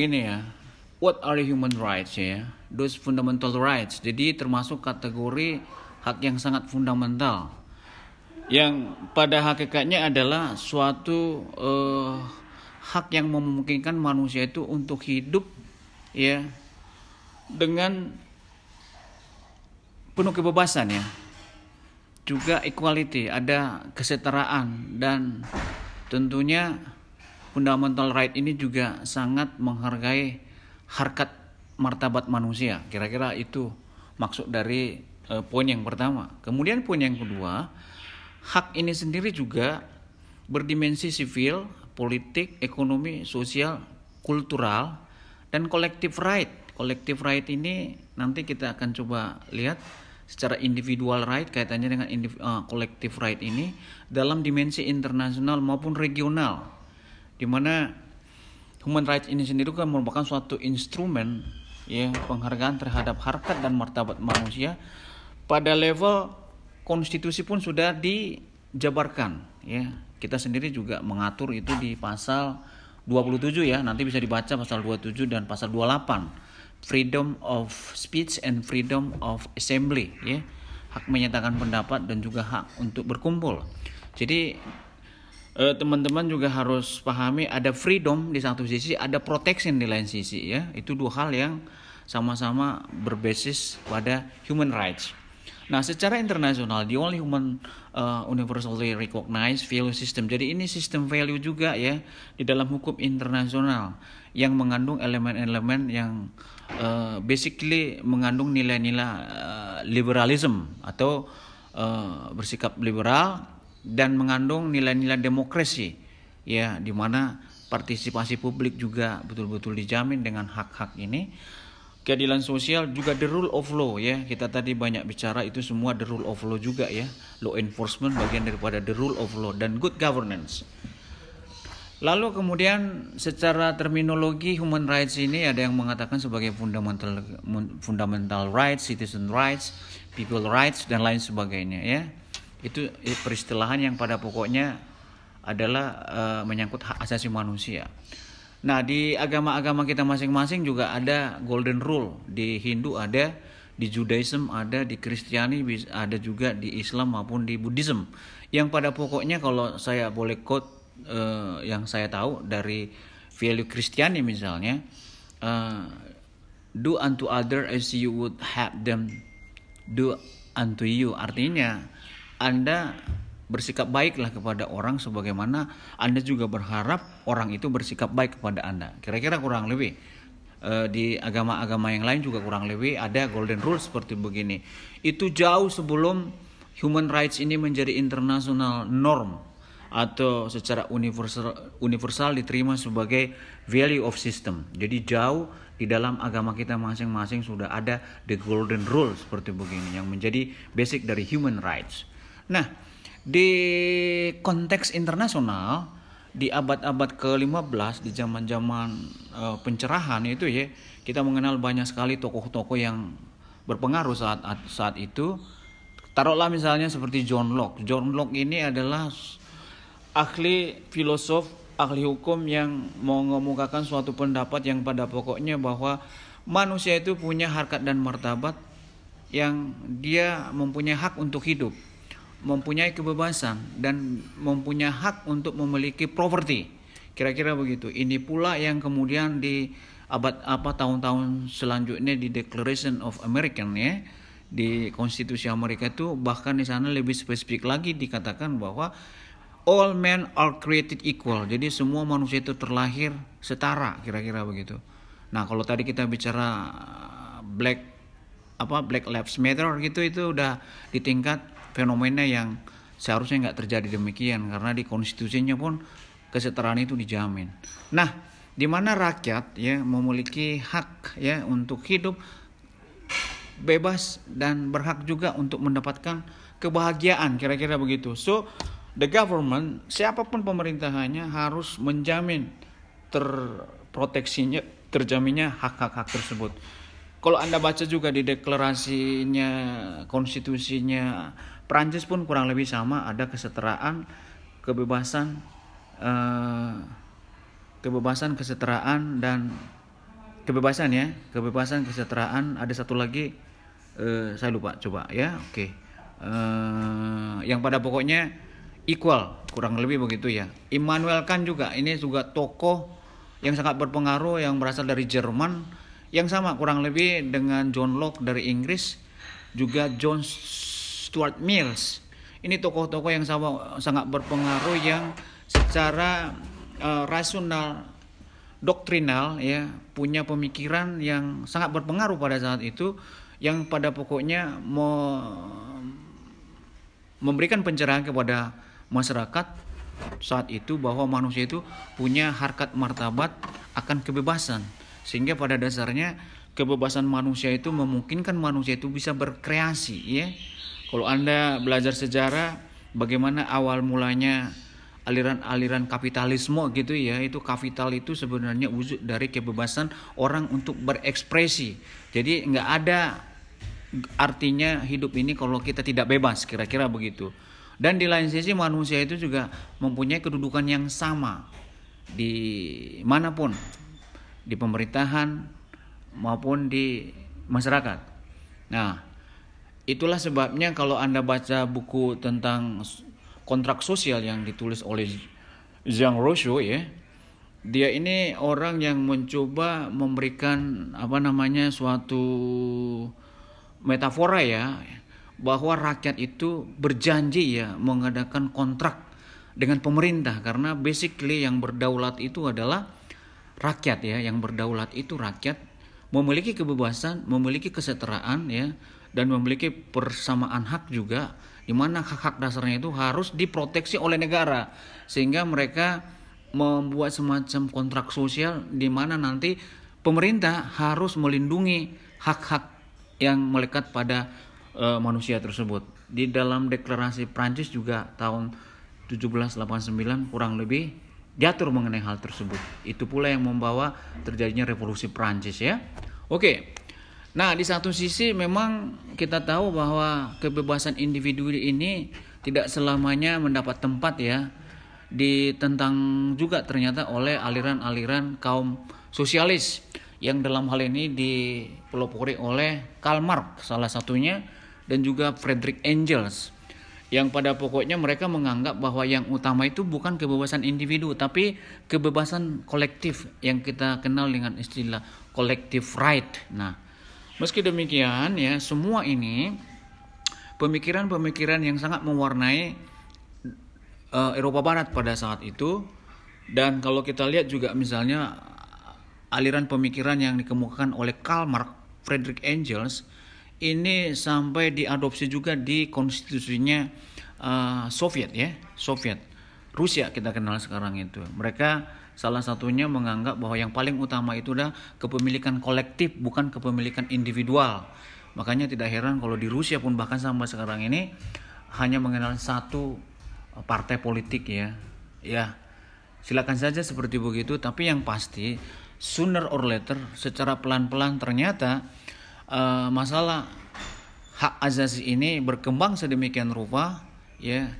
Ini ya, what are human rights ya? Those fundamental rights. Jadi termasuk kategori hak yang sangat fundamental. Yang pada hakikatnya adalah suatu uh, hak yang memungkinkan manusia itu untuk hidup ya dengan penuh kebebasan ya. Juga equality, ada kesetaraan dan tentunya fundamental right ini juga sangat menghargai harkat martabat manusia. Kira-kira itu maksud dari uh, poin yang pertama. Kemudian poin yang kedua, hak ini sendiri juga berdimensi sivil, politik, ekonomi, sosial, kultural, dan kolektif right. Kolektif right ini nanti kita akan coba lihat secara individual right kaitannya dengan kolektif uh, right ini dalam dimensi internasional maupun regional di mana human rights ini sendiri kan merupakan suatu instrumen ya penghargaan terhadap harkat dan martabat manusia pada level konstitusi pun sudah dijabarkan ya. Kita sendiri juga mengatur itu di pasal 27 ya. Nanti bisa dibaca pasal 27 dan pasal 28 freedom of speech and freedom of assembly ya. Hak menyatakan pendapat dan juga hak untuk berkumpul. Jadi Eh, teman-teman juga harus pahami ada freedom di satu sisi, ada protection di lain sisi ya. Itu dua hal yang sama-sama berbasis pada human rights. Nah, secara internasional the only human uh, universally recognized value system. Jadi ini sistem value juga ya di dalam hukum internasional yang mengandung elemen-elemen yang uh, basically mengandung nilai-nilai uh, liberalism atau uh, bersikap liberal dan mengandung nilai-nilai demokrasi ya di mana partisipasi publik juga betul-betul dijamin dengan hak-hak ini. Keadilan sosial juga the rule of law ya. Kita tadi banyak bicara itu semua the rule of law juga ya. Law enforcement bagian daripada the rule of law dan good governance. Lalu kemudian secara terminologi human rights ini ada yang mengatakan sebagai fundamental fundamental rights, citizen rights, people rights dan lain sebagainya ya itu peristilahan yang pada pokoknya adalah uh, menyangkut hak asasi manusia. Nah, di agama-agama kita masing-masing juga ada golden rule. Di Hindu ada, di Judaism ada, di Kristiani ada juga di Islam maupun di Buddhism. Yang pada pokoknya kalau saya boleh quote uh, yang saya tahu dari value Kristiani misalnya, uh, do unto other as you would have them do unto you. Artinya anda bersikap baiklah kepada orang sebagaimana Anda juga berharap orang itu bersikap baik kepada Anda. Kira-kira kurang lebih e, di agama-agama yang lain juga kurang lebih ada golden rule seperti begini. Itu jauh sebelum human rights ini menjadi international norm atau secara universal universal diterima sebagai value of system. Jadi jauh di dalam agama kita masing-masing sudah ada the golden rule seperti begini yang menjadi basic dari human rights. Nah, di konteks internasional di abad-abad ke-15 di zaman-zaman uh, pencerahan itu ya, kita mengenal banyak sekali tokoh-tokoh yang berpengaruh saat saat itu. Taruhlah misalnya seperti John Locke. John Locke ini adalah ahli filosof, ahli hukum yang mengemukakan suatu pendapat yang pada pokoknya bahwa manusia itu punya harkat dan martabat yang dia mempunyai hak untuk hidup mempunyai kebebasan dan mempunyai hak untuk memiliki properti. Kira-kira begitu. Ini pula yang kemudian di abad apa tahun-tahun selanjutnya di Declaration of American ya di konstitusi Amerika itu bahkan di sana lebih spesifik lagi dikatakan bahwa all men are created equal. Jadi semua manusia itu terlahir setara kira-kira begitu. Nah, kalau tadi kita bicara black apa Black Lives Matter gitu itu udah di tingkat fenomena yang seharusnya nggak terjadi demikian karena di konstitusinya pun kesetaraan itu dijamin. Nah, di mana rakyat ya memiliki hak ya untuk hidup bebas dan berhak juga untuk mendapatkan kebahagiaan kira-kira begitu. So, the government siapa pun pemerintahannya harus menjamin terproteksinya terjaminnya hak-hak hak tersebut. Kalau Anda baca juga di deklarasinya konstitusinya Prancis pun kurang lebih sama ada kesetaraan kebebasan eh, kebebasan kesetaraan dan kebebasan ya kebebasan kesejahteraan ada satu lagi uh, saya lupa coba ya oke. Uh, yang pada pokoknya equal kurang lebih begitu ya. Immanuel Kant juga ini juga tokoh yang sangat berpengaruh yang berasal dari Jerman yang sama kurang lebih dengan John Locke dari Inggris juga John Stuart Mills. Ini tokoh-tokoh yang sama, sangat berpengaruh yang secara uh, rasional doktrinal ya punya pemikiran yang sangat berpengaruh pada saat itu yang pada pokoknya me memberikan pencerahan kepada masyarakat saat itu bahwa manusia itu punya harkat martabat akan kebebasan. Sehingga pada dasarnya kebebasan manusia itu memungkinkan manusia itu bisa berkreasi ya kalau anda belajar sejarah bagaimana awal mulanya aliran-aliran kapitalisme gitu ya itu kapital itu sebenarnya wujud dari kebebasan orang untuk berekspresi. Jadi nggak ada artinya hidup ini kalau kita tidak bebas kira-kira begitu. Dan di lain sisi manusia itu juga mempunyai kedudukan yang sama. Di mana pun di pemerintahan maupun di masyarakat. Nah itulah sebabnya kalau anda baca buku tentang kontrak sosial yang ditulis oleh Jean Rousseau ya dia ini orang yang mencoba memberikan apa namanya suatu metafora ya bahwa rakyat itu berjanji ya mengadakan kontrak dengan pemerintah. Karena basically yang berdaulat itu adalah rakyat ya. Yang berdaulat itu rakyat memiliki kebebasan memiliki kesetaraan ya dan memiliki persamaan hak juga di mana hak-hak dasarnya itu harus diproteksi oleh negara sehingga mereka membuat semacam kontrak sosial di mana nanti pemerintah harus melindungi hak-hak yang melekat pada uh, manusia tersebut. Di dalam deklarasi Prancis juga tahun 1789 kurang lebih diatur mengenai hal tersebut. Itu pula yang membawa terjadinya revolusi Prancis ya. Oke. Nah, di satu sisi memang kita tahu bahwa kebebasan individu ini tidak selamanya mendapat tempat ya ditentang juga ternyata oleh aliran-aliran kaum sosialis yang dalam hal ini dipelopori oleh Karl Marx salah satunya dan juga Frederick Engels yang pada pokoknya mereka menganggap bahwa yang utama itu bukan kebebasan individu tapi kebebasan kolektif yang kita kenal dengan istilah collective right. Nah, Meski demikian ya semua ini pemikiran-pemikiran yang sangat mewarnai uh, Eropa Barat pada saat itu dan kalau kita lihat juga misalnya aliran pemikiran yang dikemukakan oleh Karl Marx, Frederick Engels ini sampai diadopsi juga di konstitusinya uh, Soviet ya, Soviet. Rusia kita kenal sekarang itu. Mereka Salah satunya menganggap bahwa yang paling utama itu adalah kepemilikan kolektif bukan kepemilikan individual. Makanya tidak heran kalau di Rusia pun bahkan sampai sekarang ini hanya mengenal satu eh, partai politik ya. Ya, silakan saja seperti begitu. Tapi yang pasti sooner or later secara pelan-pelan ternyata uh, masalah hak asasi ini berkembang sedemikian rupa ya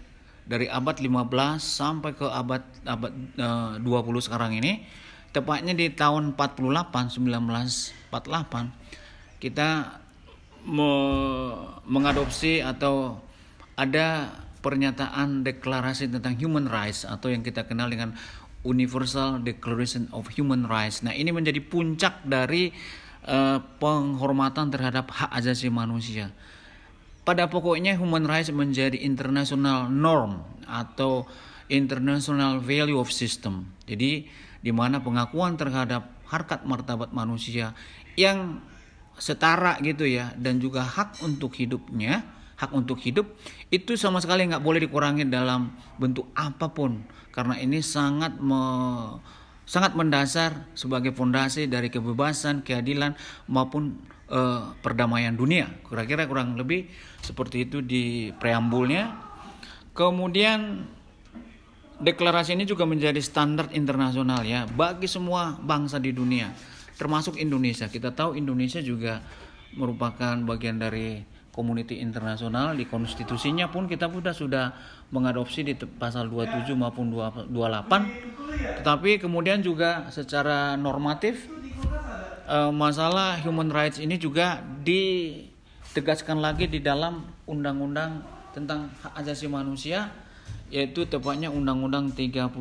dari abad 15 sampai ke abad abad eh, uh, 20 sekarang ini tepatnya di tahun 48 1948 kita me mengadopsi atau ada pernyataan deklarasi tentang human rights atau yang kita kenal dengan Universal Declaration of Human Rights. Nah, ini menjadi puncak dari uh, penghormatan terhadap hak asasi manusia. Pada pokoknya human rights menjadi international norm atau international value of system. Jadi di mana pengakuan terhadap harkat martabat manusia yang setara gitu ya dan juga hak untuk hidupnya hak untuk hidup itu sama sekali nggak boleh dikurangi dalam bentuk apa pun karena ini sangat me, sangat mendasar sebagai fondasi dari kebebasan keadilan maupun uh, perdamaian dunia. Kira-kira kurang lebih seperti itu di preambulnya. Kemudian deklarasi ini juga menjadi standar internasional ya bagi semua bangsa di dunia, termasuk Indonesia. Kita tahu Indonesia juga merupakan bagian dari komuniti internasional di konstitusinya pun kita sudah sudah mengadopsi di pasal 27 maupun 28 tetapi kemudian juga secara normatif uh, masalah human rights ini juga ditegaskan lagi di dalam undang-undang tentang hak asasi manusia yaitu tepatnya Undang-Undang 39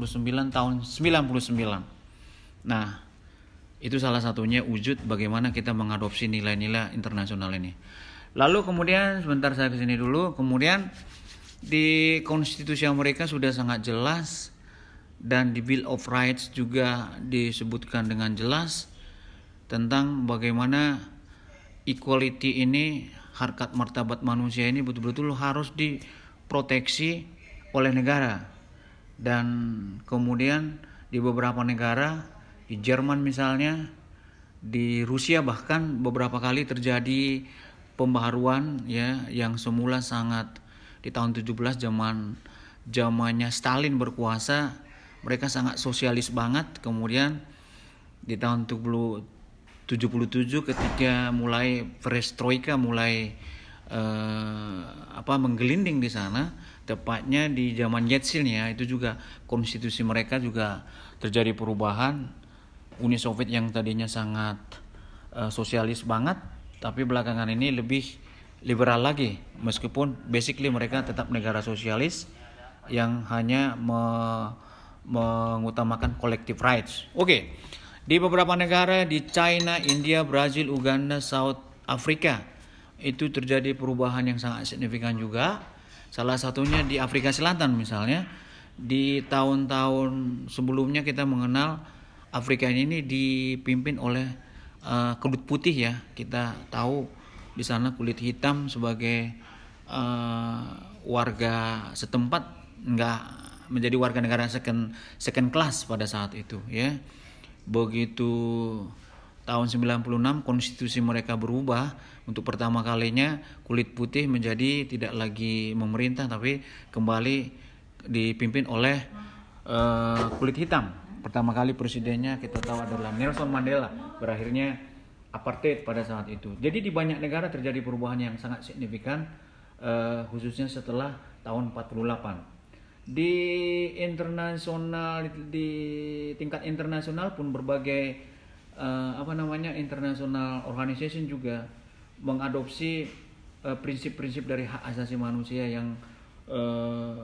tahun 99. Nah, itu salah satunya wujud bagaimana kita mengadopsi nilai-nilai internasional ini. Lalu kemudian sebentar saya ke sini dulu, kemudian di konstitusi Amerika sudah sangat jelas dan di Bill of Rights juga disebutkan dengan jelas tentang bagaimana equality ini harkat martabat manusia ini betul-betul harus diproteksi oleh negara. Dan kemudian di beberapa negara di Jerman misalnya di Rusia bahkan beberapa kali terjadi pembaharuan ya yang semula sangat di tahun 17 zaman zamannya Stalin berkuasa mereka sangat sosialis banget. Kemudian di tahun 77 ketika mulai perestroika mulai eh, apa menggelinding di sana tepatnya di zaman Yeltsin ya itu juga konstitusi mereka juga terjadi perubahan. Uni Soviet yang tadinya sangat eh, sosialis banget tapi belakangan ini lebih liberal lagi meskipun basically mereka tetap negara sosialis yang hanya me, mengutamakan collective rights. Oke. Okay. Di beberapa negara di China, India, Brazil, Uganda, South Africa itu terjadi perubahan yang sangat signifikan juga. Salah satunya di Afrika Selatan misalnya di tahun-tahun sebelumnya kita mengenal Afrika ini dipimpin oleh uh, kulit putih ya. Kita tahu di sana kulit hitam sebagai uh, warga setempat nggak menjadi warga negara second second class pada saat itu ya. Begitu tahun 96 konstitusi mereka berubah untuk pertama kalinya kulit putih menjadi tidak lagi memerintah tapi kembali dipimpin oleh uh, kulit hitam. Pertama kali presidennya kita tahu adalah Nelson Mandela. Berakhirnya apartheid pada saat itu. Jadi di banyak negara terjadi perubahan yang sangat signifikan uh, khususnya setelah tahun 48. Di internasional di tingkat internasional pun berbagai uh, apa namanya international organization juga mengadopsi eh, prinsip-prinsip uh, dari hak asasi manusia yang uh,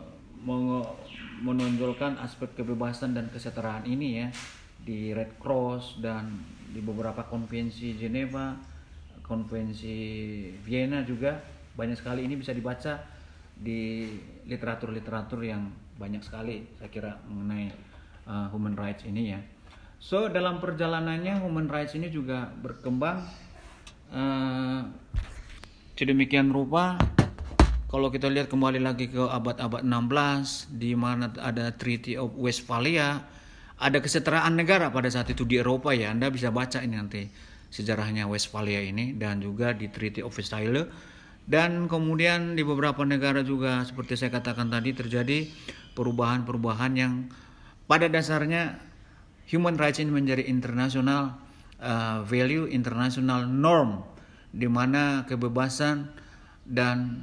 menonjolkan aspek kebebasan dan kesetaraan ini ya di Red Cross dan di beberapa konvensi Geneva, konvensi Vienna juga banyak sekali ini bisa dibaca di literatur-literatur yang banyak sekali saya kira mengenai uh, human rights ini ya. So dalam perjalanannya human rights ini juga berkembang uh, sedemikian rupa kalau kita lihat kembali lagi ke abad-abad 16 di mana ada Treaty of Westphalia ada kesetaraan negara pada saat itu di Eropa ya. Anda bisa baca ini nanti sejarahnya Westphalia ini dan juga di Treaty of Versailles. Dan kemudian di beberapa negara juga seperti saya katakan tadi terjadi perubahan-perubahan yang pada dasarnya human rights ini menjadi internasional uh, value, international norm di mana kebebasan dan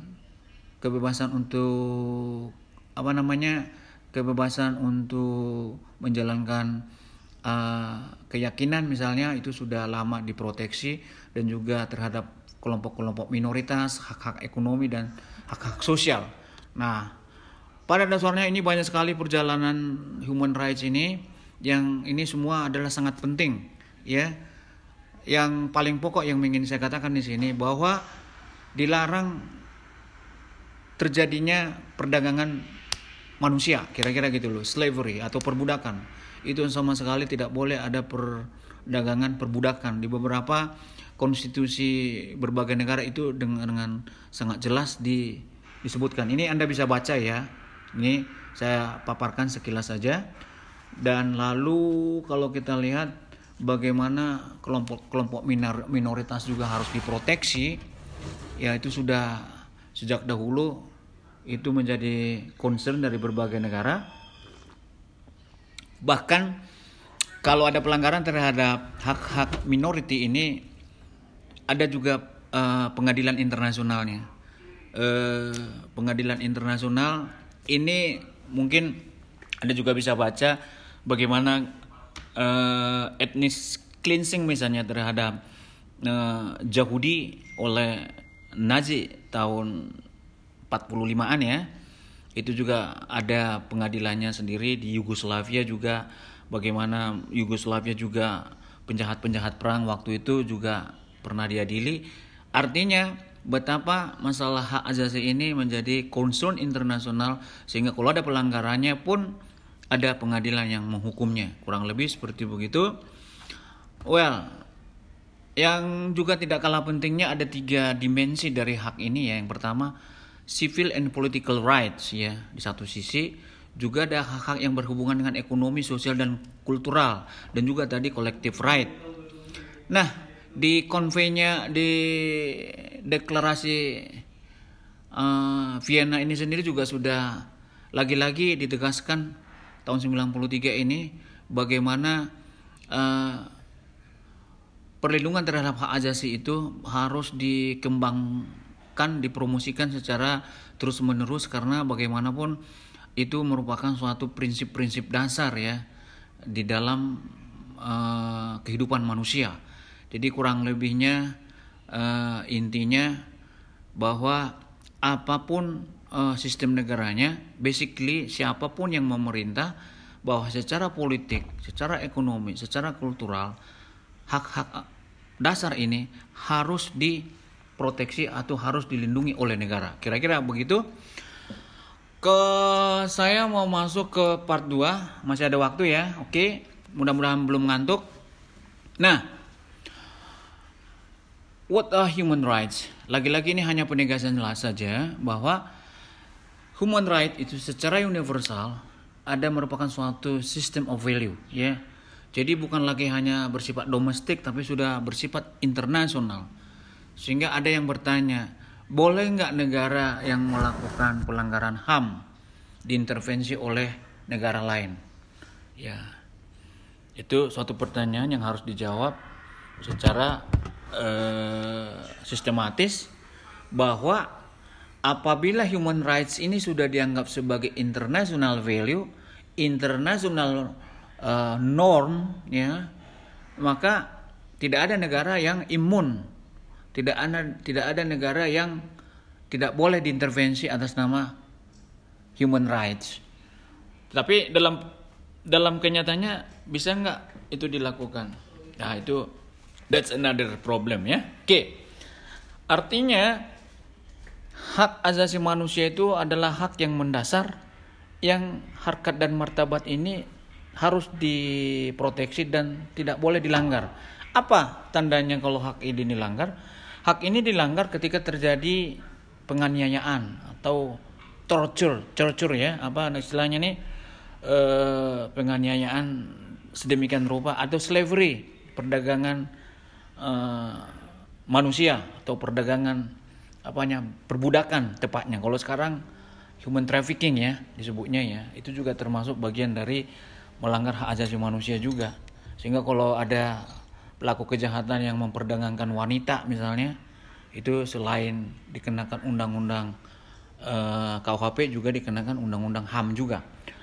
kebebasan untuk apa namanya kebebasan untuk menjalankan uh, keyakinan misalnya itu sudah lama diproteksi dan juga terhadap kelompok-kelompok minoritas, hak-hak ekonomi dan hak-hak sosial. Nah, pada dasarnya ini banyak sekali perjalanan human rights ini yang ini semua adalah sangat penting ya. Yang paling pokok yang ingin saya katakan di sini bahwa dilarang terjadinya perdagangan manusia kira-kira gitu loh slavery atau perbudakan. Itu sama sekali tidak boleh ada perdagangan perbudakan. Di beberapa konstitusi berbagai negara itu dengan, dengan sangat jelas di, disebutkan. Ini anda bisa baca ya. Ini saya paparkan sekilas saja. Dan lalu kalau kita lihat bagaimana kelompok-kelompok minoritas juga harus diproteksi ya itu sudah sejak dahulu itu menjadi concern dari berbagai negara. Bahkan kalau ada pelanggaran terhadap hak-hak minority ini ada juga uh, pengadilan internasionalnya. Uh, pengadilan internasional ini mungkin Anda juga bisa baca bagaimana uh, etnis cleansing misalnya terhadap uh, Yahudi oleh Nazi tahun 45-an ya. Itu juga ada pengadilannya sendiri di Yugoslavia juga bagaimana Yugoslavia juga penjahat-penjahat perang waktu itu juga pernah diadili. Artinya betapa masalah hak asasi ini menjadi concern internasional sehingga kalau ada pelanggarannya pun ada pengadilan yang menghukumnya. Kurang lebih seperti begitu. Well, yang juga tidak kalah pentingnya ada tiga dimensi dari hak ini ya. Yang pertama, civil and political rights ya di satu sisi juga ada hak-hak yang berhubungan dengan ekonomi, sosial dan kultural dan juga tadi collective right. Nah, di konvenya di deklarasi uh, Vienna ini sendiri juga sudah lagi-lagi ditegaskan tahun 93 ini bagaimana uh, perlindungan terhadap hak asasi itu harus dikembangkan, dipromosikan secara terus-menerus karena bagaimanapun itu merupakan suatu prinsip-prinsip dasar ya di dalam uh, kehidupan manusia. Jadi kurang lebihnya uh, intinya bahwa apa pun uh, sistem negaranya, basically siapa pun yang memerintah bahwa secara politik, secara ekonomi, secara kultural hak-hak dasar ini harus diproteksi atau harus dilindungi oleh negara. Kira-kira begitu. Ke saya mau masuk ke part 2, masih ada waktu ya. Oke, mudah-mudahan belum ngantuk. Nah, what are human rights? Lagi-lagi ini hanya penegasan jelas saja bahwa human right itu secara universal ada merupakan suatu system of value, ya jadi bukan lagi hanya bersifat domestik tapi sudah bersifat internasional. Sehingga ada yang bertanya, boleh nggak negara yang melakukan pelanggaran HAM diintervensi oleh negara lain? Ya, itu suatu pertanyaan yang harus dijawab secara eh, sistematis bahwa apabila human rights ini sudah dianggap sebagai international value, international uh, norm ya maka tidak ada negara yang imun tidak ada tidak ada negara yang tidak boleh diintervensi atas nama human rights tapi dalam dalam kenyataannya bisa nggak itu dilakukan nah itu that's another problem ya oke artinya hak asasi manusia itu adalah hak yang mendasar yang harkat dan martabat ini harus diproteksi dan tidak boleh dilanggar. Apa tandanya kalau hak ini dilanggar? Hak ini dilanggar ketika terjadi penganiayaan atau torture, torture ya, apa istilahnya nih eh, penganiayaan sedemikian rupa atau slavery, perdagangan eh, manusia atau perdagangan apanya perbudakan tepatnya. Kalau sekarang human trafficking ya disebutnya ya, itu juga termasuk bagian dari melanggar hak asasi manusia juga. Sehingga kalau ada pelaku kejahatan yang memperdagangkan wanita misalnya, itu selain dikenakan undang-undang eh, KUHP juga dikenakan undang-undang HAM juga.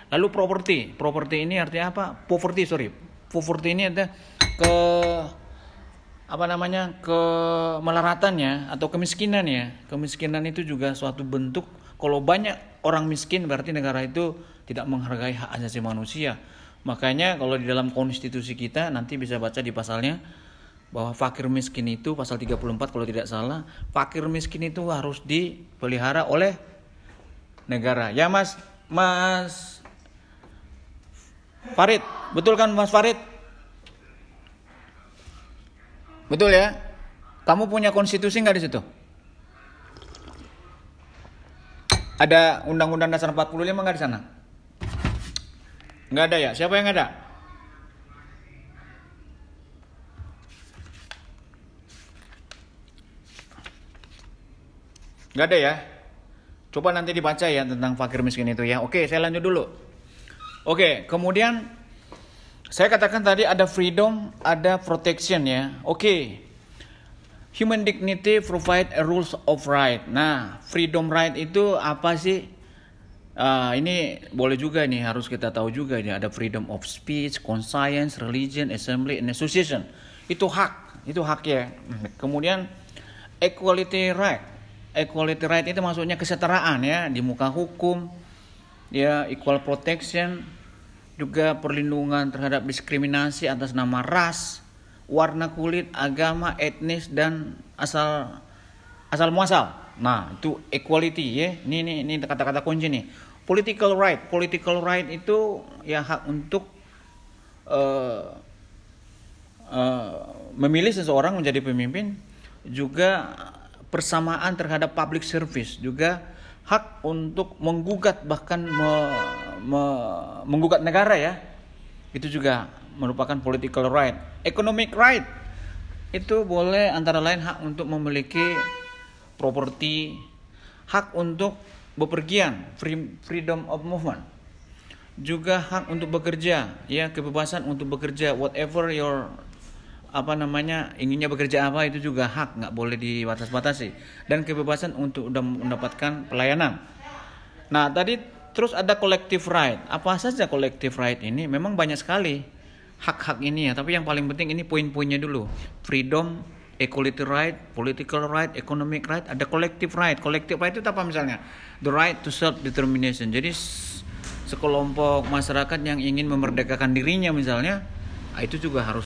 Lalu properti, properti ini artinya apa? Poverty, sorry. Poverty ini ada ke apa namanya ke melaratannya atau kemiskinan ya. Kemiskinan itu juga suatu bentuk kalau banyak orang miskin berarti negara itu tidak menghargai hak asasi manusia. Makanya kalau di dalam konstitusi kita nanti bisa baca di pasalnya bahwa fakir miskin itu pasal 34 kalau tidak salah, fakir miskin itu harus dipelihara oleh negara. Ya Mas, Mas Farid, betul kan Mas Farid? Betul ya? Kamu punya konstitusi nggak di situ? Ada Undang-Undang Dasar 45 nggak di sana? Nggak ada ya? Siapa yang ada? Nggak ada ya? Coba nanti dibaca ya tentang fakir miskin itu ya. Oke, saya lanjut dulu. Oke, kemudian saya katakan tadi ada freedom, ada protection ya. Oke. Human dignity provide a rules of right. Nah, freedom right itu apa sih? Uh, ini boleh juga nih harus kita tahu juga ini ada freedom of speech, conscience, religion, assembly, and association. itu hak itu hak ya. Kemudian equality right. Equality right itu maksudnya kesetaraan ya di muka hukum ya equal protection juga perlindungan terhadap diskriminasi atas nama ras warna kulit agama etnis dan asal asal muasal. Nah itu equality ya. Ini ini ini kata-kata kunci nih political right. Political right itu ya hak untuk uh, uh, memilih seseorang menjadi pemimpin juga persamaan terhadap public service juga hak untuk menggugat bahkan me, me, menggugat negara ya. Itu juga merupakan political right. Economic right. Itu boleh antara lain hak untuk memiliki properti hak untuk bepergian free, freedom of movement juga hak untuk bekerja ya kebebasan untuk bekerja whatever your apa namanya inginnya bekerja apa itu juga hak nggak boleh dibatas-batasi dan kebebasan untuk mendapatkan pelayanan. Nah tadi terus ada collective right. Apa saja collective right ini? Memang banyak sekali hak-hak ini ya. Tapi yang paling penting ini poin-poinnya dulu. Freedom, equality right, political right, economic right, ada collective right. Collective right itu apa misalnya? The right to self determination. Jadi sekelompok masyarakat yang ingin memerdekakan dirinya misalnya, itu juga harus